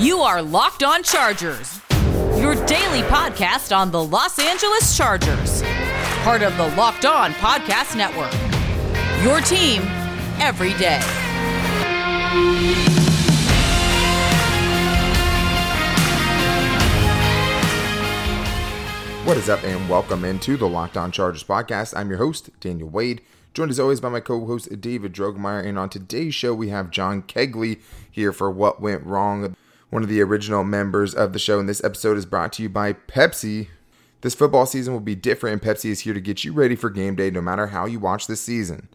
You are Locked On Chargers, your daily podcast on the Los Angeles Chargers, part of the Locked On Podcast Network. Your team every day. What is up, and welcome into the Locked On Chargers podcast. I'm your host, Daniel Wade, joined as always by my co host, David Drogemeyer. And on today's show, we have John Kegley here for What Went Wrong, one of the original members of the show. And this episode is brought to you by Pepsi. This football season will be different, and Pepsi is here to get you ready for game day no matter how you watch this season.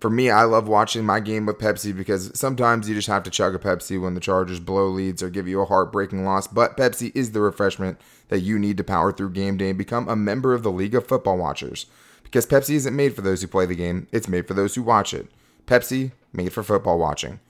For me, I love watching my game with Pepsi because sometimes you just have to chug a Pepsi when the Chargers blow leads or give you a heartbreaking loss. But Pepsi is the refreshment that you need to power through game day and become a member of the League of Football Watchers. Because Pepsi isn't made for those who play the game, it's made for those who watch it. Pepsi, made for football watching.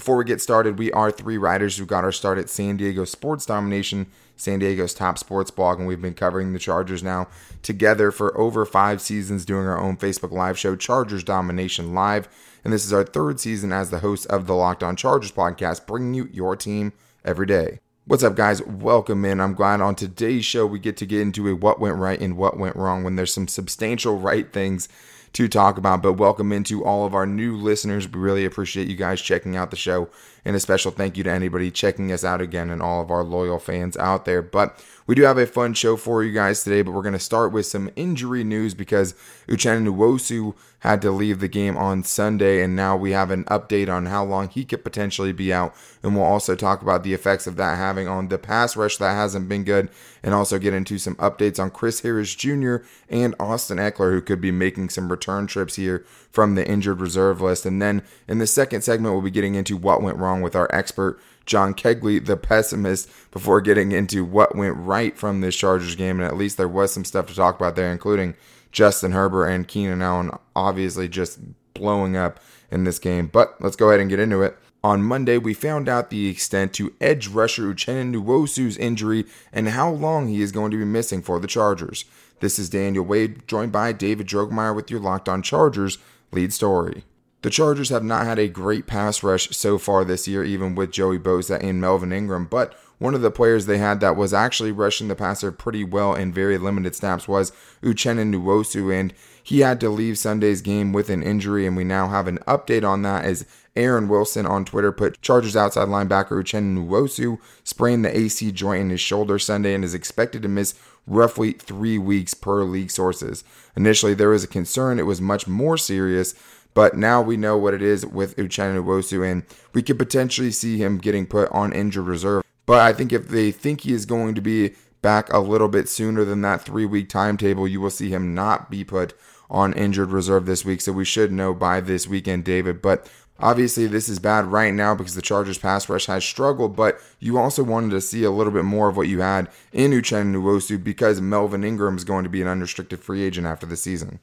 Before we get started, we are three writers who got our start at San Diego Sports Domination, San Diego's top sports blog, and we've been covering the Chargers now together for over five seasons, doing our own Facebook Live show, Chargers Domination Live. And this is our third season as the host of the Locked On Chargers podcast, bringing you your team every day. What's up, guys? Welcome in. I'm glad on today's show we get to get into a what went right and what went wrong when there's some substantial right things to talk about. But welcome into all of our new listeners. We really appreciate you guys checking out the show. And a special thank you to anybody checking us out again and all of our loyal fans out there. But we do have a fun show for you guys today, but we're going to start with some injury news because Uchenna Nwosu had to leave the game on Sunday, and now we have an update on how long he could potentially be out. And we'll also talk about the effects of that having on the pass rush that hasn't been good, and also get into some updates on Chris Harris Jr. and Austin Ekeler, who could be making some return trips here from the injured reserve list. And then in the second segment, we'll be getting into what went wrong with our expert. John Kegley, the pessimist, before getting into what went right from this Chargers game. And at least there was some stuff to talk about there, including Justin Herbert and Keenan Allen obviously just blowing up in this game. But let's go ahead and get into it. On Monday, we found out the extent to edge rusher Uchenna Nwosu's injury and how long he is going to be missing for the Chargers. This is Daniel Wade, joined by David Drogemeyer with your Locked On Chargers lead story. The Chargers have not had a great pass rush so far this year, even with Joey Bosa and Melvin Ingram, but one of the players they had that was actually rushing the passer pretty well in very limited snaps was Uchenna Nwosu, and he had to leave Sunday's game with an injury, and we now have an update on that as Aaron Wilson on Twitter put Chargers outside linebacker Uchenna Nwosu sprained the AC joint in his shoulder Sunday and is expected to miss roughly three weeks per league sources. Initially, there was a concern it was much more serious, but now we know what it is with Uchenna Nwosu, and we could potentially see him getting put on injured reserve. But I think if they think he is going to be back a little bit sooner than that three week timetable, you will see him not be put on injured reserve this week. So we should know by this weekend, David. But Obviously, this is bad right now because the Chargers pass rush has struggled, but you also wanted to see a little bit more of what you had in Uchenna Nwosu because Melvin Ingram is going to be an unrestricted free agent after the season.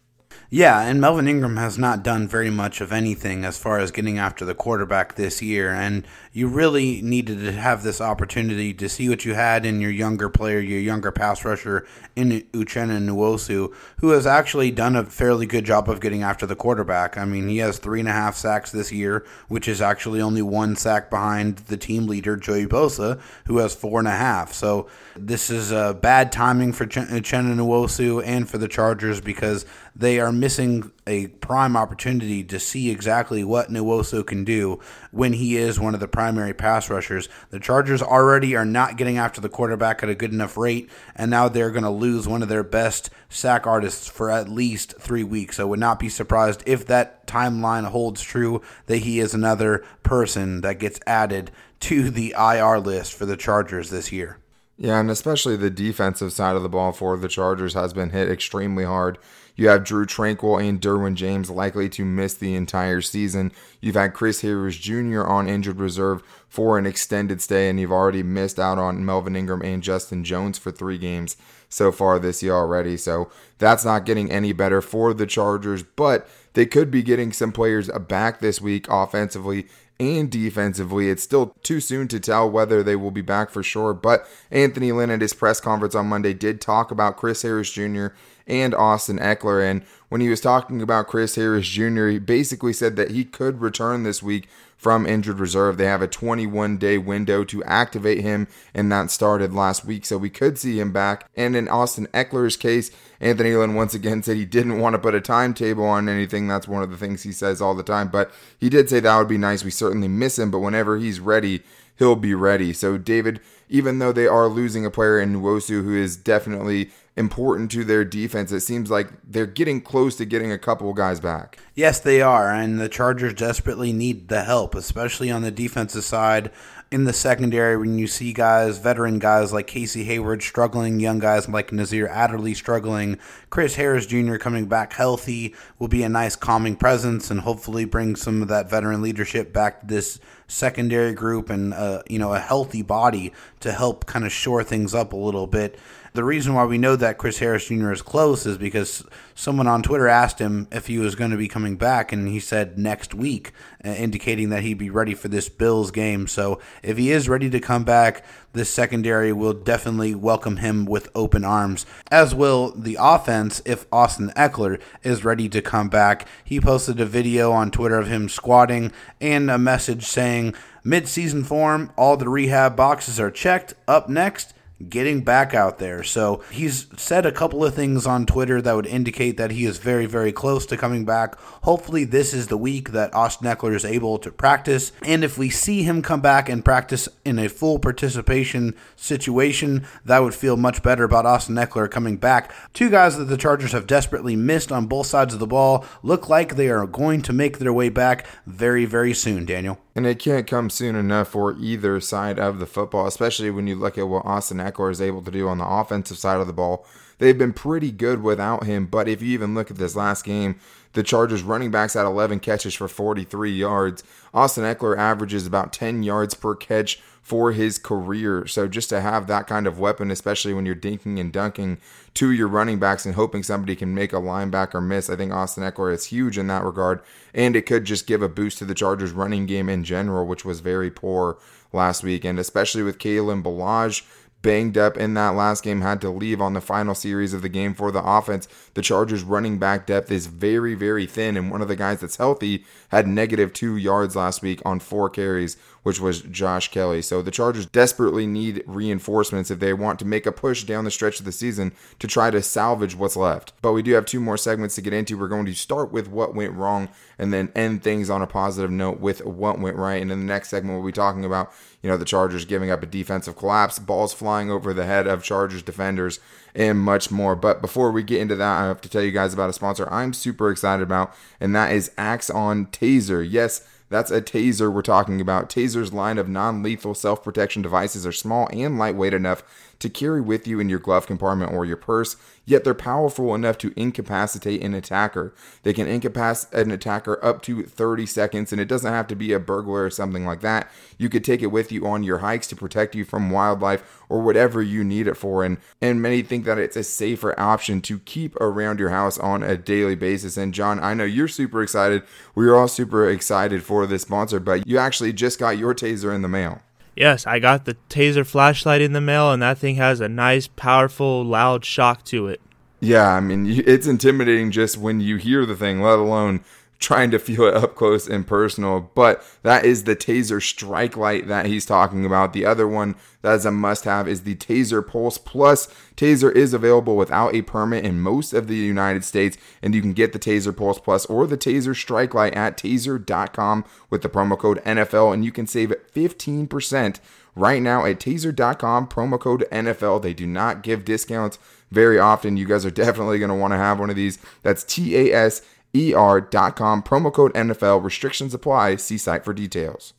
Yeah, and Melvin Ingram has not done very much of anything as far as getting after the quarterback this year. And you really needed to have this opportunity to see what you had in your younger player, your younger pass rusher in Uchenna Nwosu, who has actually done a fairly good job of getting after the quarterback. I mean, he has three and a half sacks this year, which is actually only one sack behind the team leader, Joey Bosa, who has four and a half. So this is a bad timing for Uchenna Nwosu and for the Chargers because they are missing a prime opportunity to see exactly what Nwosu can do when he is one of the primary pass rushers. The Chargers already are not getting after the quarterback at a good enough rate, and now they're going to lose one of their best sack artists for at least three weeks. I would not be surprised if that timeline holds true that he is another person that gets added to the IR list for the Chargers this year. Yeah, and especially the defensive side of the ball for the Chargers has been hit extremely hard. You have Drue Tranquill and Derwin James likely to miss the entire season. You've had Chris Harris Jr. on injured reserve for an extended stay, and you've already missed out on Melvin Ingram and Justin Jones for three games so far this year already. So that's not getting any better for the Chargers, but they could be getting some players back this week offensively and defensively. It's still too soon to tell whether they will be back for sure, but Anthony Lynn at his press conference on Monday did talk about Chris Harris Jr and Austin Ekeler. And when he was talking about Chris Harris Jr., he basically said that he could return this week from injured reserve. They have a 21 day window to activate him, and that started last week. So we could see him back. And in Austin Ekeler's case, Anthony Lynn once again said he didn't want to put a timetable on anything. That's one of the things he says all the time. But he did say that would be nice. We certainly miss him, but whenever he's ready, he'll be ready. So, David, even though they are losing a player in Nwosu who is definitely important to their defense, it seems like they're getting close to getting a couple guys back. Yes, they are, and the Chargers desperately need the help, especially on the defensive side. In the secondary, when you see guys, veteran guys like Casey Hayward struggling, young guys like Nasir Adderley struggling, Chris Harris Jr. coming back healthy will be a nice calming presence and hopefully bring some of that veteran leadership back to this secondary group and uh, you know a healthy body to help kind of shore things up a little bit the reason why we know that Chris Harris Jr. is close is because someone on Twitter asked him if he was going to be coming back, and he said next week, uh, indicating that he'd be ready for this Bills game. So if he is ready to come back, this secondary will definitely welcome him with open arms, as will the offense if Austin Ekeler is ready to come back. He posted a video on Twitter of him squatting and a message saying, Mid-season form, all the rehab boxes are checked. Up next, getting back out there. So he's said a couple of things on Twitter that would indicate that he is very, very close to coming back. Hopefully, this is the week that Austin Ekeler is able to practice. And if we see him come back and practice in a full participation situation, that would feel much better about Austin Ekeler coming back. Two guys that the Chargers have desperately missed on both sides of the ball look like they are going to make their way back very, very soon, Daniel. And it can't come soon enough for either side of the football, especially when you look at what Austin Ekeler is able to do on the offensive side of the ball. They've been pretty good without him, but if you even look at this last game, the Chargers running backs had 11 catches for 43 yards. Austin Ekeler averages about 10 yards per catch for his career. So just to have that kind of weapon, especially when you're dinking and dunking to your running backs and hoping somebody can make a linebacker miss, I think Austin Ekeler is huge in that regard. And it could just give a boost to the Chargers running game in general, which was very poor last week. And especially with Kalen Ballage banged up in that last game, had to leave on the final series of the game for the offense. The Chargers running back depth is very, very thin, and one of the guys that's healthy had negative two yards last week on four carries, which was Josh Kelley. So the Chargers desperately need reinforcements if they want to make a push down the stretch of the season to try to salvage what's left. But we do have two more segments to get into. We're going to start with what went wrong and then end things on a positive note with what went right. And in the next segment, we'll be talking about, you know, the Chargers giving up a defensive collapse, balls flying over the head of Chargers defenders, and much more. But before we get into that, I have to tell you guys about a sponsor I'm super excited about, and that is Axon Taser. Yes, that's a taser we're talking about. Taser's line of non lethal self protection devices are small and lightweight enough to carry with you in your glove compartment or your purse, yet they're powerful enough to incapacitate an attacker. They can incapacitate an attacker up to 30 seconds, and it doesn't have to be a burglar or something like that. You could take it with you on your hikes to protect you from wildlife or whatever you need it for. And, and many think that it's a safer option to keep around your house on a daily basis. And John, I know you're super excited. We're all super excited for this sponsor, but you actually just got your taser in the mail. Yes, I got the taser flashlight in the mail, and that thing has a nice, powerful, loud shock to it. Yeah, I mean, it's intimidating just when you hear the thing, let alone trying to feel it up close and personal. But that is the Taser Strike Light that he's talking about. The other one that is a must have is the Taser Pulse Plus. Taser is available without a permit in most of the United States, and you can get the Taser Pulse Plus or the Taser Strike Light at taser.com with the promo code NFL, and you can save 15% right now at taser.com, promo code NFL. They do not give discounts very often. You guys are definitely going to want to have one of these. That's T A S er.com, promo code NFL. Restrictions apply. See site for details.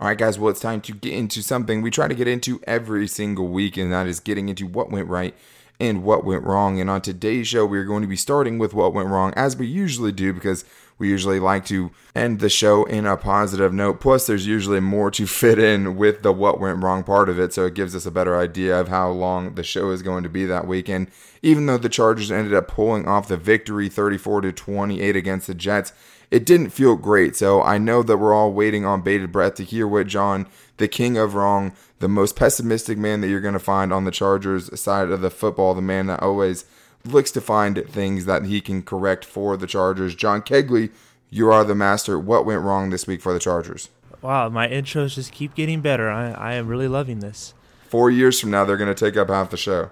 All right, guys, well, it's time to get into something we try to get into every single week, and that is getting into what went right and what went wrong. And on today's show, we're going to be starting with what went wrong, as we usually do, because we usually like to end the show in a positive note. Plus, there's usually more to fit in with the what went wrong part of it, so it gives us a better idea of how long the show is going to be that weekend. Even though the Chargers ended up pulling off the victory 34 to 28 against the Jets, it didn't feel great. So I know that we're all waiting on bated breath to hear what John, the king of wrong, the most pessimistic man that you're going to find on the Chargers side of the football, the man that always looks to find things that he can correct for the Chargers. John Kegley, you are the master. What went wrong this week for the Chargers? Wow, my intros just keep getting better. I, I am really loving this. Four years from now, they're going to take up half the show.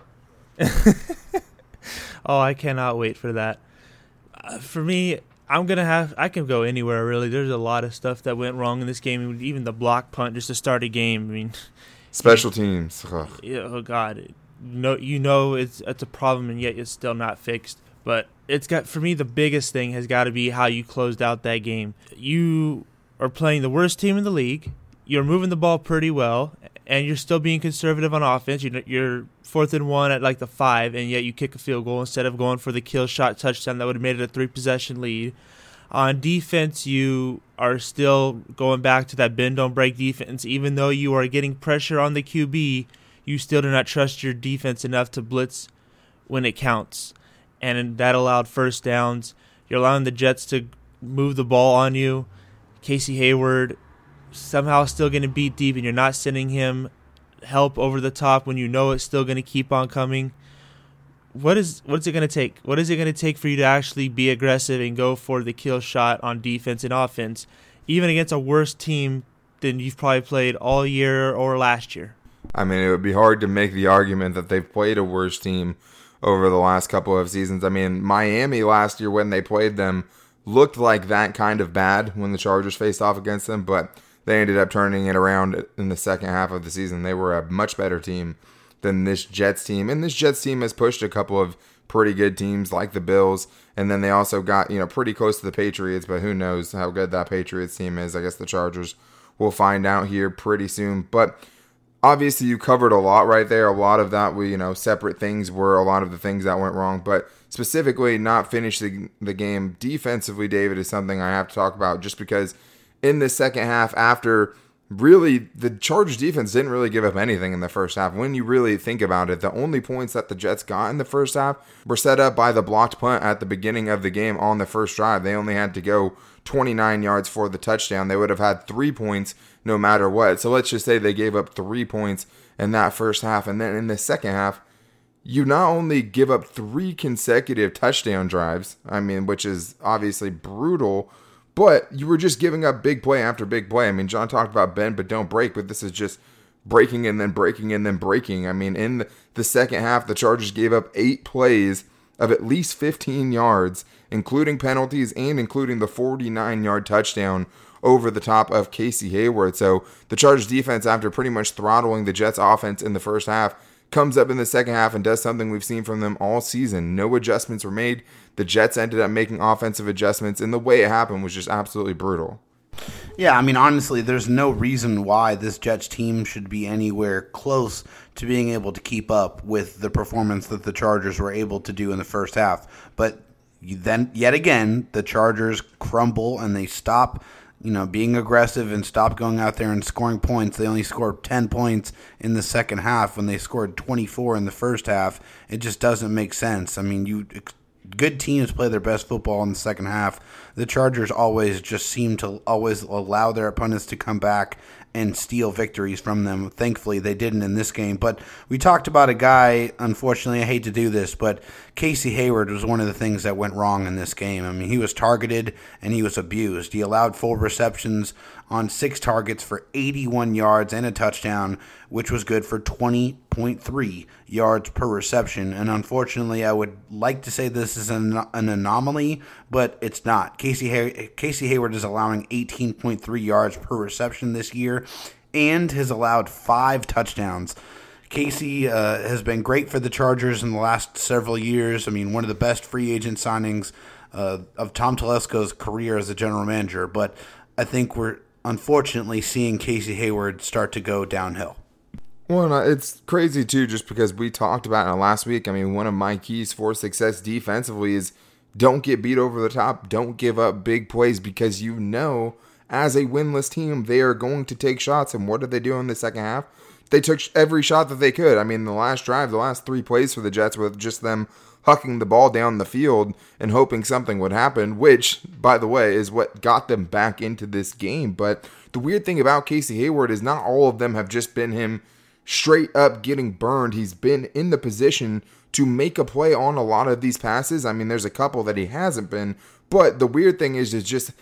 oh, I cannot wait for that. Uh, for me, I'm gonna have. I can go anywhere really. There's a lot of stuff that went wrong in this game. Even the block punt just to start a game. I mean, special teams. Ugh. Oh God, no, you know it's it's a problem, and yet it's still not fixed. But it's got for me the biggest thing has got to be how you closed out that game. You are playing the worst team in the league. You're moving the ball pretty well, and you're still being conservative on offense. You're fourth and one at like the five, and yet you kick a field goal instead of going for the kill shot touchdown that would have made it a three possession lead. On defense, you are still going back to that bend don't break defense. Even though you are getting pressure on the QB, you still do not trust your defense enough to blitz when it counts, and that allowed first downs. You're allowing the Jets to move the ball on you. Casey Hayward somehow still getting beat deep, and you're not sending him help over the top when you know it's still going to keep on coming. What is what's it going to take? What is it going to take for you to actually be aggressive and go for the kill shot on defense and offense, even against a worse team than you've probably played all year or last year? I mean, it would be hard to make the argument that they've played a worse team over the last couple of seasons. I mean, Miami last year when they played them looked like that kind of bad when the Chargers faced off against them, but they ended up turning it around in the second half of the season. They were a much better team than this Jets team. And this Jets team has pushed a couple of pretty good teams like the Bills. And then they also got, you know, pretty close to the Patriots, but who knows how good that Patriots team is. I guess the Chargers will find out here pretty soon. But obviously you covered a lot right there. A lot of that were, you know, separate things were a lot of the things that went wrong. But specifically not finishing the game defensively, David, is something I have to talk about just because – in the second half after really the Chargers defense didn't really give up anything in the first half. When you really think about it, the only points that the Jets got in the first half were set up by the blocked punt at the beginning of the game on the first drive. They only had to go 29 yards for the touchdown. They would have had 3 points no matter what. So let's just say they gave up 3 points in that first half and then in the second half you not only give up 3 consecutive touchdown drives, I mean, which is obviously brutal, but you were just giving up big play after big play. I mean, John talked about bend but don't break, but this is just breaking and then breaking and then breaking. I mean, in the second half, the Chargers gave up eight plays of at least 15 yards, including penalties and including the 49 yard touchdown over the top of Casey Hayward. So the Chargers defense, after pretty much throttling the Jets offense in the first half, comes up in the second half and does something we've seen from them all season. No adjustments were made. The Jets ended up making offensive adjustments, and the way it happened was just absolutely brutal. Yeah, I mean, honestly, there's no reason why this Jets team should be anywhere close to being able to keep up with the performance that the Chargers were able to do in the first half. But then, yet again, the Chargers crumble and they stop you know, being aggressive and stop going out there and scoring points. They only scored 10 points in the second half when they scored 24 in the first half. It just doesn't make sense. I mean, you good teams play their best football in the second half. The Chargers always just seem to always allow their opponents to come back and steal victories from them. Thankfully, they didn't in this game. But we talked about a guy, unfortunately, I hate to do this, but Casey Hayward was one of the things that went wrong in this game. I mean, he was targeted and he was abused. He allowed full receptions on six targets for 81 yards and a touchdown, which was good for 20.3 yards per reception. And unfortunately, I would like to say this is an, an anomaly, but it's not. Casey, Hay- Casey Hayward is allowing 18.3 yards per reception this year and has allowed five touchdowns. Casey uh, has been great for the Chargers in the last several years. I mean, one of the best free agent signings uh, of Tom Telesco's career as a general manager. But I think we're unfortunately seeing Casey Hayward start to go downhill. Well, uh, it's crazy too, just because we talked about it last week. I mean, one of my keys for success defensively is don't get beat over the top, don't give up big plays because you know, as a winless team, they are going to take shots. And what did they do in the second half? They took every shot that they could. I mean, the last drive, the last three plays for the Jets with just them hucking the ball down the field and hoping something would happen, which, by the way, is what got them back into this game. But the weird thing about Casey Hayward is not all of them have just been him straight up getting burned. He's been in the position to make a play on a lot of these passes. I mean, there's a couple that he hasn't been, but the weird thing is, is just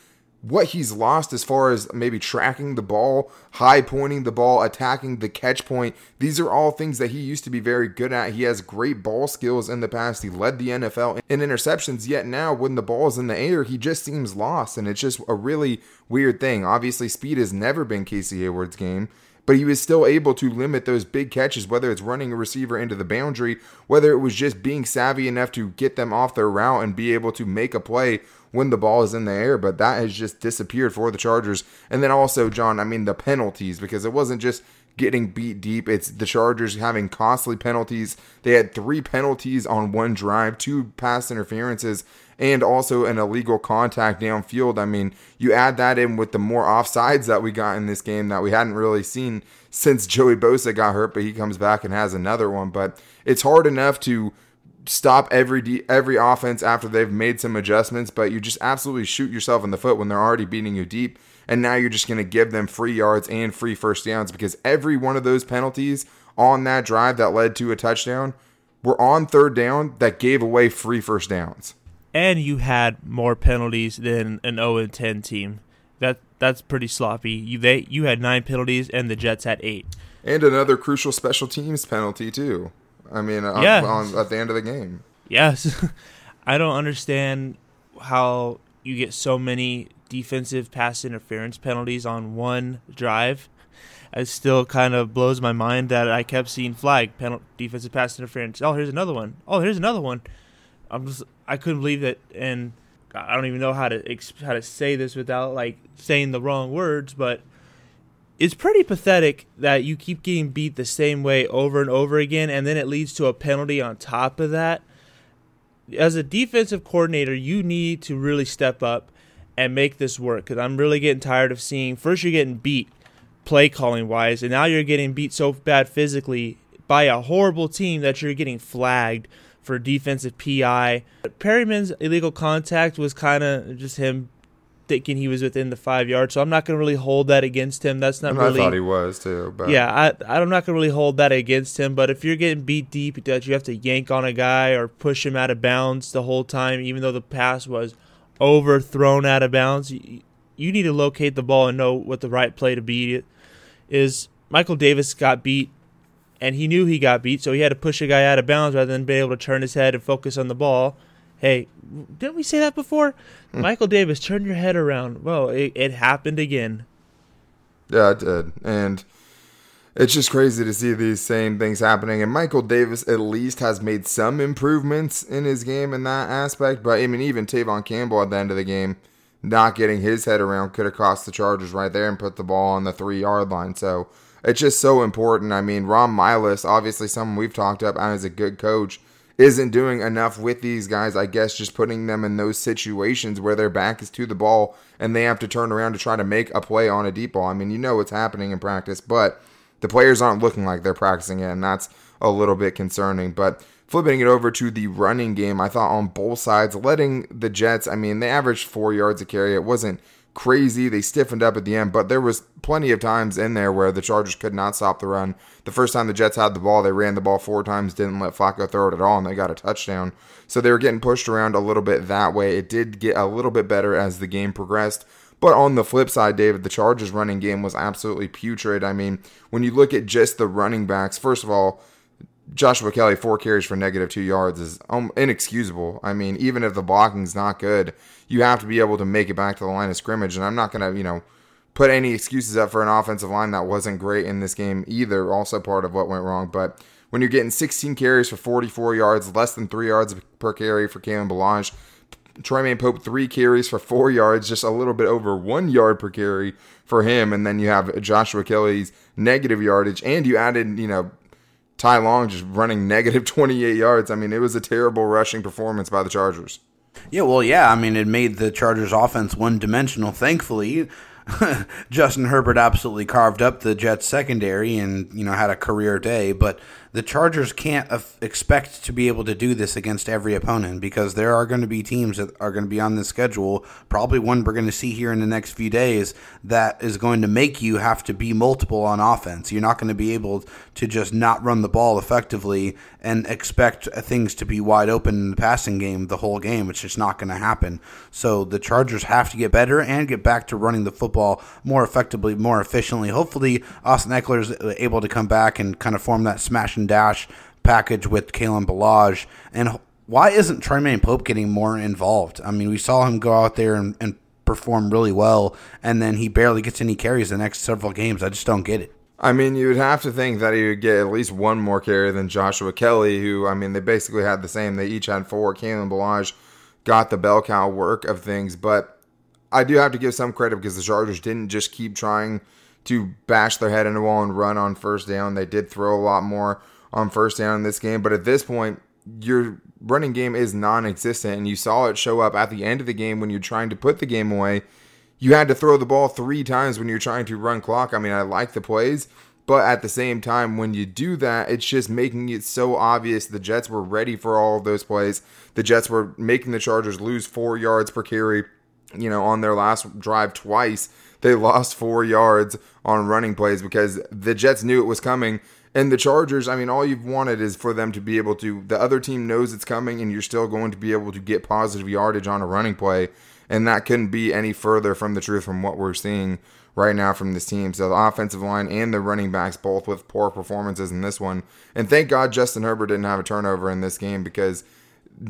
what he's lost as far as maybe tracking the ball, high pointing the ball, attacking the catch point. These are all things that he used to be very good at. He has great ball skills in the past. He led the NFL in interceptions, yet now when the ball is in the air, he just seems lost. And it's just a really weird thing. Obviously, speed has never been Casey Hayward's game but he was still able to limit those big catches, whether it's running a receiver into the boundary, whether it was just being savvy enough to get them off their route and be able to make a play when the ball is in the air, but that has just disappeared for the Chargers. And then also, John, I mean, the penalties, because it wasn't just getting beat deep, it's the Chargers having costly penalties. They had three penalties on one drive, two pass interferences, and also an illegal contact downfield. I mean, you add that in with the more offsides that we got in this game that we hadn't really seen since Joey Bosa got hurt, but he comes back and has another one. But it's hard enough to stop every every offense after they've made some adjustments, but you just absolutely shoot yourself in the foot when they're already beating you deep. And now you're just going to give them free yards and free first downs because every one of those penalties on that drive that led to a touchdown were on third down that gave away free first downs. And you had more penalties than an 0 10 team. That that's pretty sloppy. You they you had nine penalties and the Jets had eight. And another crucial special teams penalty too. I mean, on, Yeah. on, at the end of the game. Yes. I don't understand how you get so many defensive pass interference penalties on one drive. It still kind of blows my mind that I kept seeing flag penal- defensive pass interference. Oh, here's another one. Oh, here's another one. I'm just I couldn't believe that and I don't even know how to how to say this without like saying the wrong words, but it's pretty pathetic that you keep getting beat the same way over and over again, and then it leads to a penalty on top of that. As a defensive coordinator, you need to really step up and make this work because I'm really getting tired of seeing first you're getting beat play calling wise, and now you're getting beat so bad physically by a horrible team that you're getting flagged for defensive PI. Perriman's illegal contact was kind of just him thinking he was within the five yards, so I'm not going to really hold that against him. That's not And really. I thought he was too. But Yeah, I, I'm not gonna really hold that against him. But if you're getting beat deep, that you have to yank on a guy or push him out of bounds the whole time, even though the pass was overthrown out of bounds, you, you need to locate the ball and know what the right play to be is. Michael Davis got beat, and he knew he got beat, so he had to push a guy out of bounds rather than be able to turn his head and focus on the ball. Hey, didn't we say that before? Hmm. Michael Davis, turn your head around. Well, it, it happened again. Yeah, it did. And it's just crazy to see these same things happening. And Michael Davis at least has made some improvements in his game in that aspect. But I mean, even Tevaughn Campbell at the end of the game, not getting his head around could have cost the Chargers right there and put the ball on the three yard line. So it's just so important. I mean, Ron Milus, obviously someone we've talked up as a good coach, isn't doing enough with these guys. I guess just putting them in those situations where their back is to the ball and they have to turn around to try to make a play on a deep ball. I mean, you know what's happening in practice, but the players aren't looking like they're practicing it, and that's a little bit concerning. But flipping it over to the running game, I thought on both sides, letting the Jets, I mean, they averaged four yards a carry. It wasn't crazy. They stiffened up at the end, but there was plenty of times in there where the Chargers could not stop the run. The first time the Jets had the ball, they ran the ball four times, didn't let Flacco throw it at all, and they got a touchdown. So they were getting pushed around a little bit that way. It did get a little bit better as the game progressed. But on the flip side, David, the Chargers running game was absolutely putrid. I mean, when you look at just the running backs, first of all, Joshua Kelley, four carries for negative two yards is um, inexcusable. I mean, even if the blocking's not good, you have to be able to make it back to the line of scrimmage. And I'm not going to, you know, put any excuses up for an offensive line that wasn't great in this game either. Also part of what went wrong. But when you're getting 16 carries for 44 yards, less than three yards per carry for Kalen Ballage, Troymaine Pope three carries for four yards, just a little bit over one yard per carry for him, and then you have Joshua Kelley's negative yardage, and you added, you know, Ty Long just running negative 28 yards. I mean, it was a terrible rushing performance by the Chargers. Yeah, well, yeah. I mean, it made the Chargers' offense one dimensional. Thankfully, Justin Herbert absolutely carved up the Jets secondary and you know had a career day. But the Chargers can't expect to be able to do this against every opponent because there are going to be teams that are going to be on the schedule, probably one we're going to see here in the next few days, that is going to make you have to be multiple on offense. You're not going to be able to just not run the ball effectively and expect things to be wide open in the passing game the whole game. It's just not going to happen. So the Chargers have to get better and get back to running the football more effectively, more efficiently. Hopefully, Austin Ekeler is uh, able to come back and kind of form that smash and dash package with Kalen Ballage. And why isn't Troymaine Pope getting more involved? I mean, we saw him go out there and, and perform really well, and then he barely gets any carries the next several games. I just don't get it. I mean, you would have to think that he would get at least one more carry than Joshua Kelley, who, I mean, they basically had the same. They each had four. Kalen Ballage got the bell cow work of things, but I do have to give some credit because the Chargers didn't just keep trying to bash their head in the wall and run on first down. They did throw a lot more on first down in this game, but at this point, your running game is non existent, and you saw it show up at the end of the game when you're trying to put the game away you had to throw the ball three times when you're trying to run clock. I mean, I like the plays, but at the same time, when you do that, it's just making it so obvious the Jets were ready for all of those plays. The Jets were making the Chargers lose four yards per carry, you know, on their last drive twice. They lost four yards on running plays because the Jets knew it was coming. And the Chargers, I mean, all you've wanted is for them to be able to, the other team knows it's coming, and you're still going to be able to get positive yardage on a running play and that couldn't be any further from the truth from what we're seeing right now from this team. So the offensive line and the running backs both with poor performances in this one. And thank God Justin Herbert didn't have a turnover in this game because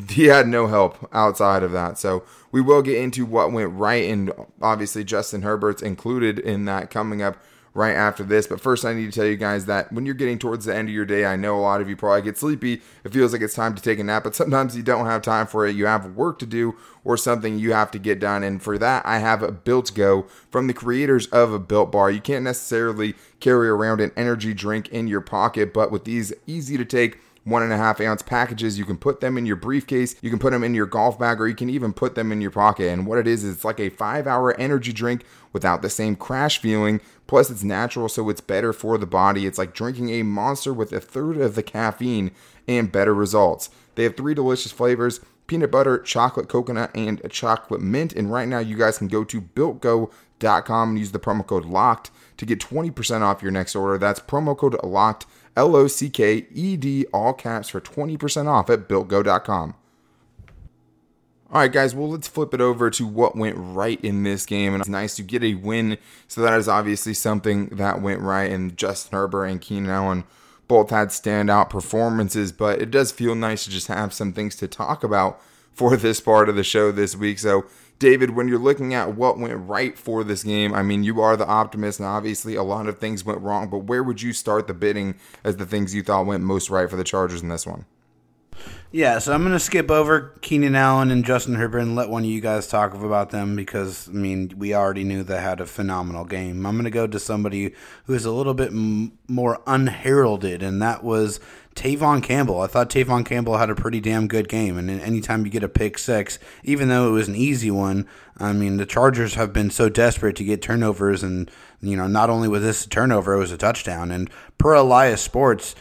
he had no help outside of that. So we will get into what went right and obviously Justin Herbert's included in that coming up right after this. But first, I need to tell you guys that when you're getting towards the end of your day, I know a lot of you probably get sleepy. It feels like it's time to take a nap, but sometimes you don't have time for it. You have work to do or something you have to get done. And for that, I have a Built Go from the creators of a Built Bar. You can't necessarily carry around an energy drink in your pocket, but with these easy to take, one and a half ounce packages. You can put them in your briefcase, you can put them in your golf bag, or you can even put them in your pocket. And what it is, is it's like a five hour energy drink without the same crash feeling. Plus, it's natural, so it's better for the body. It's like drinking a monster with a third of the caffeine and better results. They have three delicious flavors peanut butter, chocolate coconut, and chocolate mint. And right now, you guys can go to builtgo.com and use the promo code LOCKED to get 20% off your next order. That's promo code LOCKED, L O C K E D, all caps for 20% off at builtgo.com. All right, guys, well, let's flip it over to what went right in this game. And it's nice to get a win. So, that is obviously something that went right. And Justin Herbert and Keenan Allen both had standout performances, but it does feel nice to just have some things to talk about for this part of the show this week. So, David, when you're looking at what went right for this game, I mean, you are the optimist, and obviously a lot of things went wrong, but where would you start the bidding as the things you thought went most right for the Chargers in this one? Yeah, so I'm going to skip over Keenan Allen and Justin Herbert and let one of you guys talk about them because, I mean, we already knew they had a phenomenal game. I'm going to go to somebody who is a little bit m- more unheralded, and that was Tevaughn Campbell. I thought Tevaughn Campbell had a pretty damn good game, and anytime you get a pick six, even though it was an easy one, I mean, the Chargers have been so desperate to get turnovers, and, you know, not only was this a turnover, it was a touchdown. And per Elias Sports,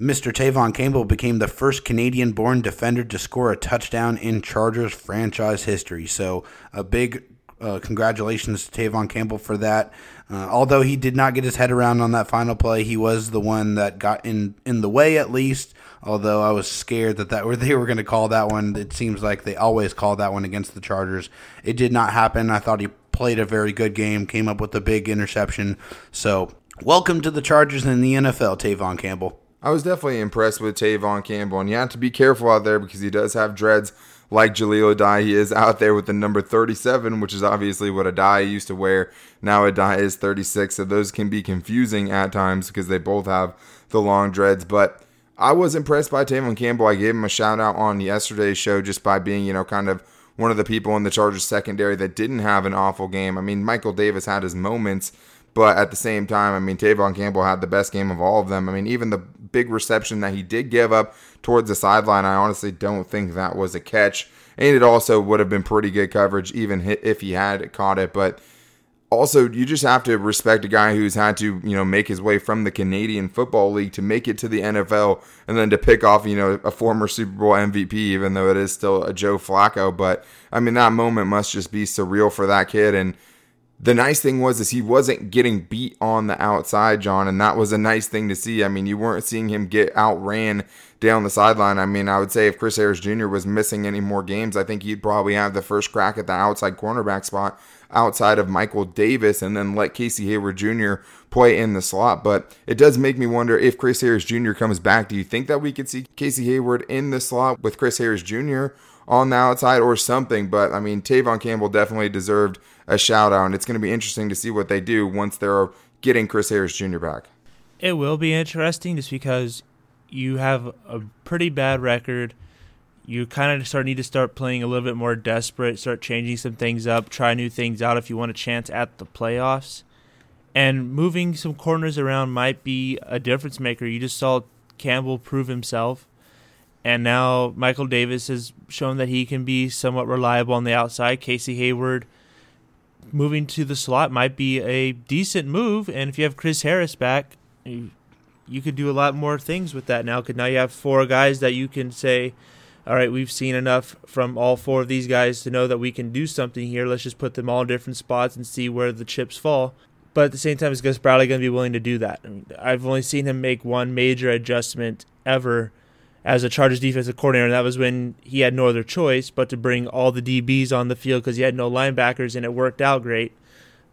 Mr. Tevaughn Campbell became the first Canadian born defender to score a touchdown in Chargers franchise history. So, a big uh, congratulations to Tevaughn Campbell for that. Uh, although he did not get his head around on that final play, he was the one that got in, in the way at least. Although I was scared that, that they were going to call that one. It seems like they always call that one against the Chargers. It did not happen. I thought he played a very good game, came up with a big interception. So, welcome to the Chargers in the NFL, Tevaughn Campbell. I was definitely impressed with Tevaughn Campbell, and you have to be careful out there because he does have dreads like Jahleel Addae. He is out there with the number 37, which is obviously what Addae used to wear. Now Addae is 36, so those can be confusing at times because they both have the long dreads. But I was impressed by Tevaughn Campbell. I gave him a shout out on yesterday's show just by being, you know, kind of one of the people in the Chargers secondary that didn't have an awful game. I mean, Michael Davis had his moments, but at the same time, I mean, Tevaughn Campbell had the best game of all of them. I mean, even the big reception that he did give up towards the sideline, I honestly don't think that was a catch. And it also would have been pretty good coverage, even if he had caught it. But also you just have to respect a guy who's had to you know make his way from the Canadian Football League to make it to the NFL and then to pick off you know a former Super Bowl MVP even though it is still a Joe Flacco but I mean that moment must just be surreal for that kid and the nice thing was is he wasn't getting beat on the outside John and that was a nice thing to see I mean you weren't seeing him get outran down the sideline I mean I would say if Chris Harris Jr. was missing any more games I think he'd probably have the first crack at the outside cornerback spot outside of Michael Davis and then let Casey Hayward Jr. play in the slot. But it does make me wonder if Chris Harris Jr. comes back, do you think that we could see Casey Hayward in the slot with Chris Harris Jr. on the outside or something? But I mean, Tevaughn Campbell definitely deserved a shout out, and it's going to be interesting to see what they do once they're getting Chris Harris Jr. back. It will be interesting just because you have a pretty bad record you kind of start need to start playing a little bit more desperate, start changing some things up, try new things out if you want a chance at the playoffs. And moving some corners around might be a difference maker. You just saw Campbell prove himself, and now Michael Davis has shown that he can be somewhat reliable on the outside. Casey Hayward moving to the slot might be a decent move, and if you have Chris Harris back, you, could do a lot more things with that now. Because now you have four guys that you can say all right, we've seen enough from all four of these guys to know that we can do something here. Let's just put them all in different spots and see where the chips fall. But at the same time, is Gus Bradley going to be willing to do that? I mean, I've only seen him make one major adjustment ever as a Chargers defensive coordinator, and that was when he had no other choice but to bring all the DBs on the field because he had no linebackers, and it worked out great.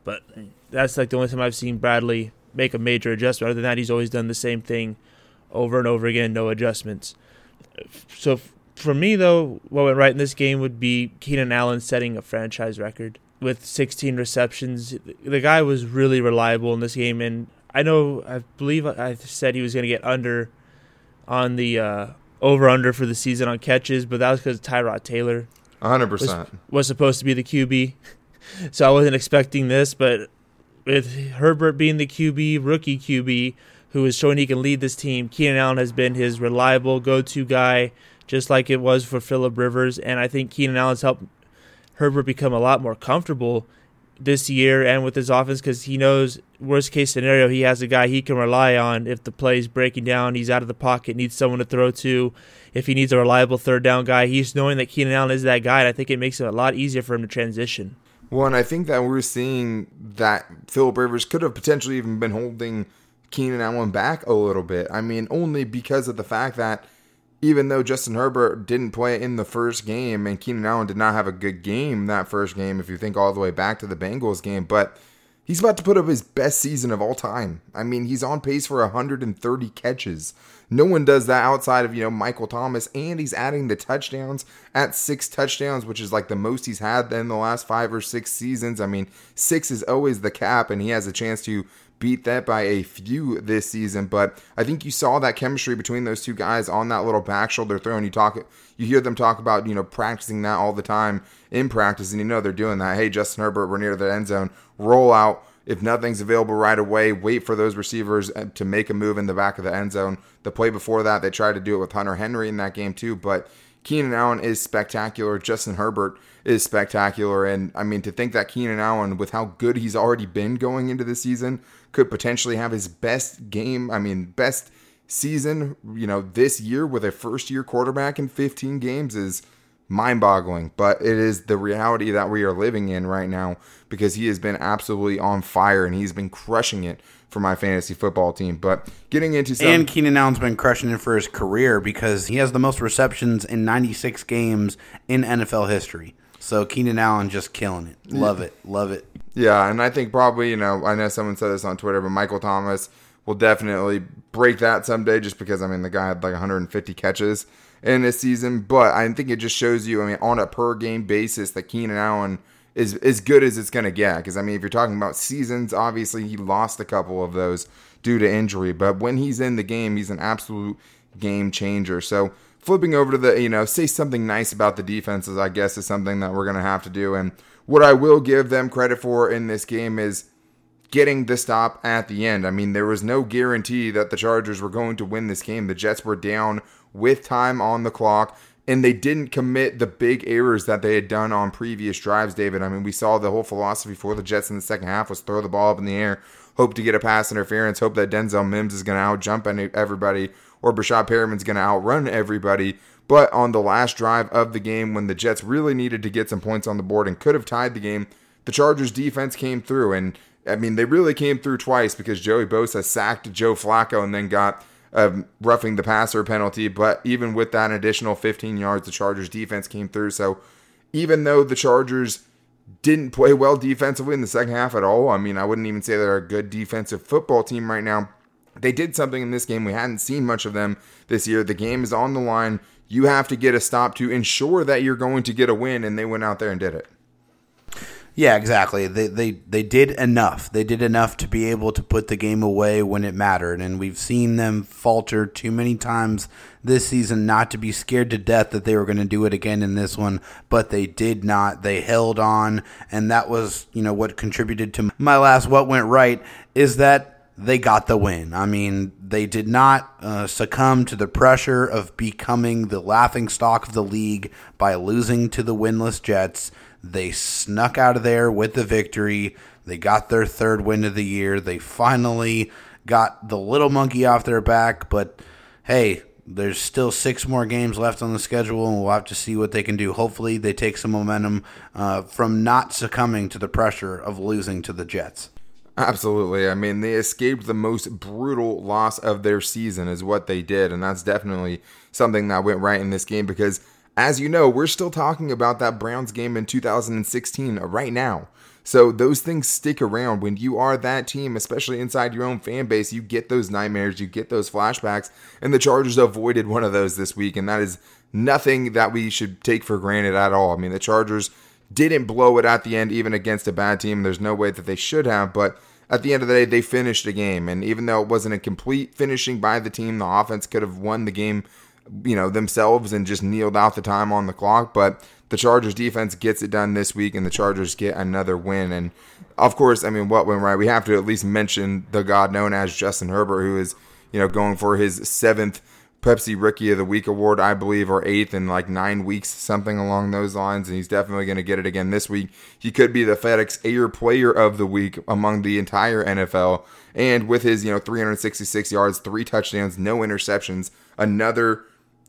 But that's like the only time I've seen Bradley make a major adjustment. Other than that, he's always done the same thing over and over again, no adjustments. So for me, though, what went right in this game would be Keenan Allen setting a franchise record with 16 receptions. The guy was really reliable in this game, and I know, I believe I said he was going to get under on the uh, over under for the season on catches, but that was because Tyrod Taylor 100% was, was supposed to be the QB. so I wasn't expecting this, but with Herbert being the QB, rookie QB, who is showing he can lead this team, Keenan Allen has been his reliable go to guy just like it was for Philip Rivers. And I think Keenan Allen's helped Herbert become a lot more comfortable this year and with his offense because he knows worst case scenario he has a guy he can rely on. If the play is breaking down he's out of the pocket needs someone to throw to. If he needs a reliable third down guy he's knowing that Keenan Allen is that guy and I think it makes it a lot easier for him to transition. Well and I think that we're seeing that Philip Rivers could have potentially even been holding Keenan Allen back a little bit. I mean only because of the fact that even though Justin Herbert didn't play in the first game and Keenan Allen did not have a good game that first game, if you think all the way back to the Bengals game, but he's about to put up his best season of all time. I mean, he's on pace for 130 catches. No one does that outside of, you know, Michael Thomas, and he's adding the touchdowns at six touchdowns, which is like the most he's had in the last five or six seasons. I mean, six is always the cap, and he has a chance to beat that by a few this season. But I think you saw that chemistry between those two guys on that little back shoulder throw, and you talk, you hear them talk about you know practicing that all the time in practice, and you know they're doing that. Hey, Justin Herbert, we're near the end zone. Roll out. If nothing's available right away, wait for those receivers uh, to make a move in the back of the end zone. The play before that, they tried to do it with Hunter Henry in that game too, but Keenan Allen is spectacular. Justin Herbert is spectacular. And I mean, to think that Keenan Allen, with how good he's already been going into the season, could potentially have his best game, I mean, best season, you know, this year with a first year quarterback in 15 games is mind boggling. But it is the reality that we are living in right now because he has been absolutely on fire and he's been crushing it for my fantasy football team. But getting into some. And Keenan Allen's been crushing it for his career because he has the most receptions in 96 games in NFL history. So Keenan Allen just killing it. Love it. Love it. Yeah, and I think probably, you know, I know someone said this on Twitter, but Michael Thomas will definitely break that someday just because, I mean, the guy had like 150 catches in this season. But I think it just shows you, I mean, on a per game basis, that Keenan Allen – is as good as it's going to get. Because I mean, if you're talking about seasons, obviously he lost a couple of those due to injury, but when he's in the game, he's an absolute game changer. So flipping over to the, you know, say something nice about the defenses, I guess is something that we're going to have to do. And what I will give them credit for in this game is getting the stop at the end. I mean, there was no guarantee that the Chargers were going to win this game. The Jets were down with time on the clock and they didn't commit the big errors that they had done on previous drives, David. I mean, we saw the whole philosophy for the Jets in the second half was throw the ball up in the air, hope to get a pass interference, hope that Denzel Mims is going to out jump everybody or Breshad Perriman's going to outrun everybody. But on the last drive of the game, when the Jets really needed to get some points on the board and could have tied the game, the Chargers defense came through. And I mean, they really came through twice because Joey Bosa sacked Joe Flacco and then got a roughing the passer penalty. But even with that additional 15 yards, the Chargers defense came through. So even though the Chargers didn't play well defensively in the second half at all, I mean, I wouldn't even say they're a good defensive football team right now. They did something in this game. We hadn't seen much of them this year. The game is on the line. You have to get a stop to ensure that you're going to get a win, and they went out there and did it. Yeah, exactly. They they they did enough. They did enough to be able to put the game away when it mattered, and we've seen them falter too many times this season not to be scared to death that they were going to do it again in this one, but they did not. They held on, and that was, you know, what contributed to my last what went right is that they got the win. I mean, they did not uh, succumb to the pressure of becoming the laughing stock of the league by losing to the winless Jets. They snuck out of there with the victory. They got their third win of the year. They finally got the little monkey off their back, but hey, there's still six more games left on the schedule, and we'll have to see what they can do. Hopefully, they take some momentum uh, from not succumbing to the pressure of losing to the Jets. Absolutely. I mean, they escaped the most brutal loss of their season, is what they did. And that's definitely something that went right in this game because as you know, we're still talking about that Browns game in 2016 right now. So those things stick around when you are that team, especially inside your own fan base. You get those nightmares, you get those flashbacks, and the Chargers avoided one of those this week, and that is nothing that we should take for granted at all. I mean, the Chargers didn't blow it at the end, even against a bad team. There's no way that they should have, but at the end of the day, they finished the game. And even though it wasn't a complete finishing by the team, the offense could have won the game you know, themselves and just kneeled out the time on the clock. But the Chargers defense gets it done this week, and the Chargers get another win. And of course, I mean, what went right? We have to at least mention the god known as Justin Herbert, who is, you know, going for his seventh Pepsi Rookie of the Week award, I believe, or eighth in like nine weeks, something along those lines. And he's definitely going to get it again this week. He could be the FedEx Air Player of the Week among the entire NFL. And with his, you know, 366 yards, three touchdowns, no interceptions, another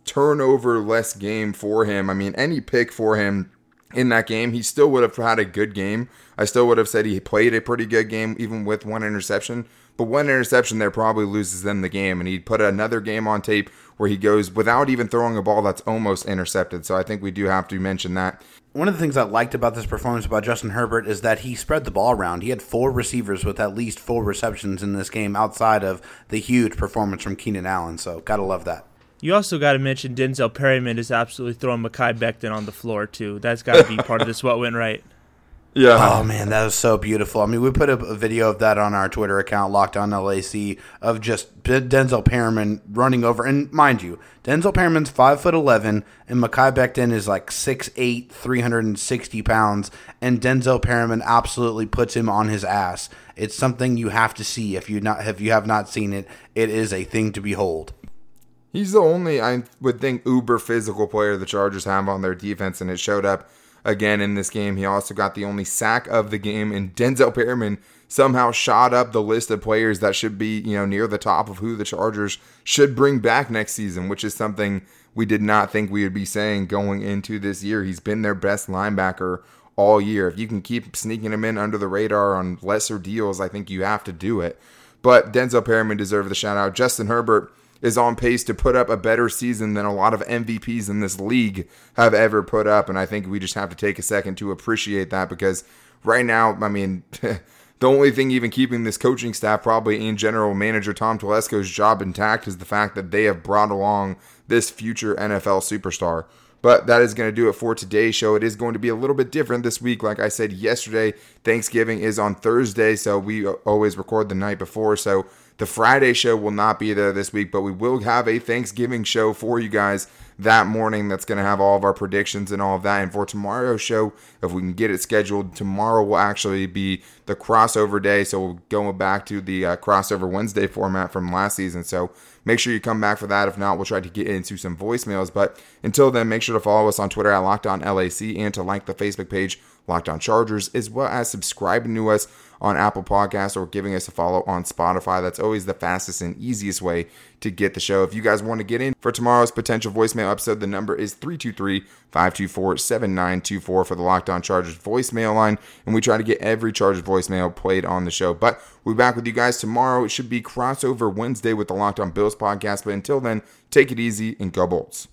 turnover less game for him. I mean, any pick for him in that game, he still would have had a good game. I still would have said he played a pretty good game, even with one interception. But one interception there probably loses them the game. And he'd put another game on tape where he goes without even throwing a ball that's almost intercepted. So I think we do have to mention that. One of the things I liked about this performance about Justin Herbert is that he spread the ball around. He had four receivers with at least four receptions in this game outside of the huge performance from Keenan Allen. So, gotta love that. You also got to mention Denzel Perryman is absolutely throwing Mekhi Becton on the floor too. That's got to be part of this. What went right? Yeah. Oh man, that was so beautiful. I mean, we put a, a video of that on our Twitter account, Locked On LAC, of just Denzel Perryman running over. And mind you, Denzel Perryman's five foot eleven, and Mekhi Becton is like 6'8", 360 pounds, and Denzel Perryman absolutely puts him on his ass. It's something you have to see if you not if you have not seen it. It is a thing to behold. He's the only, I would think, uber physical player the Chargers have on their defense, and it showed up again in this game. He also got the only sack of the game, and Denzel Perryman somehow shot up the list of players that should be, you know, near the top of who the Chargers should bring back next season, which is something we did not think we would be saying going into this year. He's been their best linebacker all year. If you can keep sneaking him in under the radar on lesser deals, I think you have to do it. But Denzel Perryman deserved the shout out. Justin Herbert is on pace to put up a better season than a lot of MVPs in this league have ever put up. And I think we just have to take a second to appreciate that because right now, I mean, the only thing even keeping this coaching staff, probably in general manager Tom Telesco's job intact, is the fact that they have brought along this future NFL superstar. But that is going to do it for today's show. It is going to be a little bit different this week. Like I said yesterday, Thanksgiving is on Thursday, so we always record the night before. So the Friday show will not be there this week, but we will have a Thanksgiving show for you guys that morning that's going to have all of our predictions and all of that. And for tomorrow's show, if we can get it scheduled, tomorrow will actually be the crossover day. So we'll go back to the uh, crossover Wednesday format from last season. So make sure you come back for that. If not, we'll try to get into some voicemails. But until then, make sure to follow us on Twitter at Locked On LAC and to like the Facebook page Locked On Chargers, as well as subscribing to us on Apple Podcasts or giving us a follow on Spotify. That's always the fastest and easiest way to get the show. If you guys want to get in for tomorrow's potential voicemail episode, the number is 323 524 7924 for the Locked On Chargers voicemail line. And we try to get every Chargers voicemail played on the show. But we'll be back with you guys tomorrow. It should be crossover Wednesday with the Locked On Bills podcast. But until then, take it easy and go Bolts.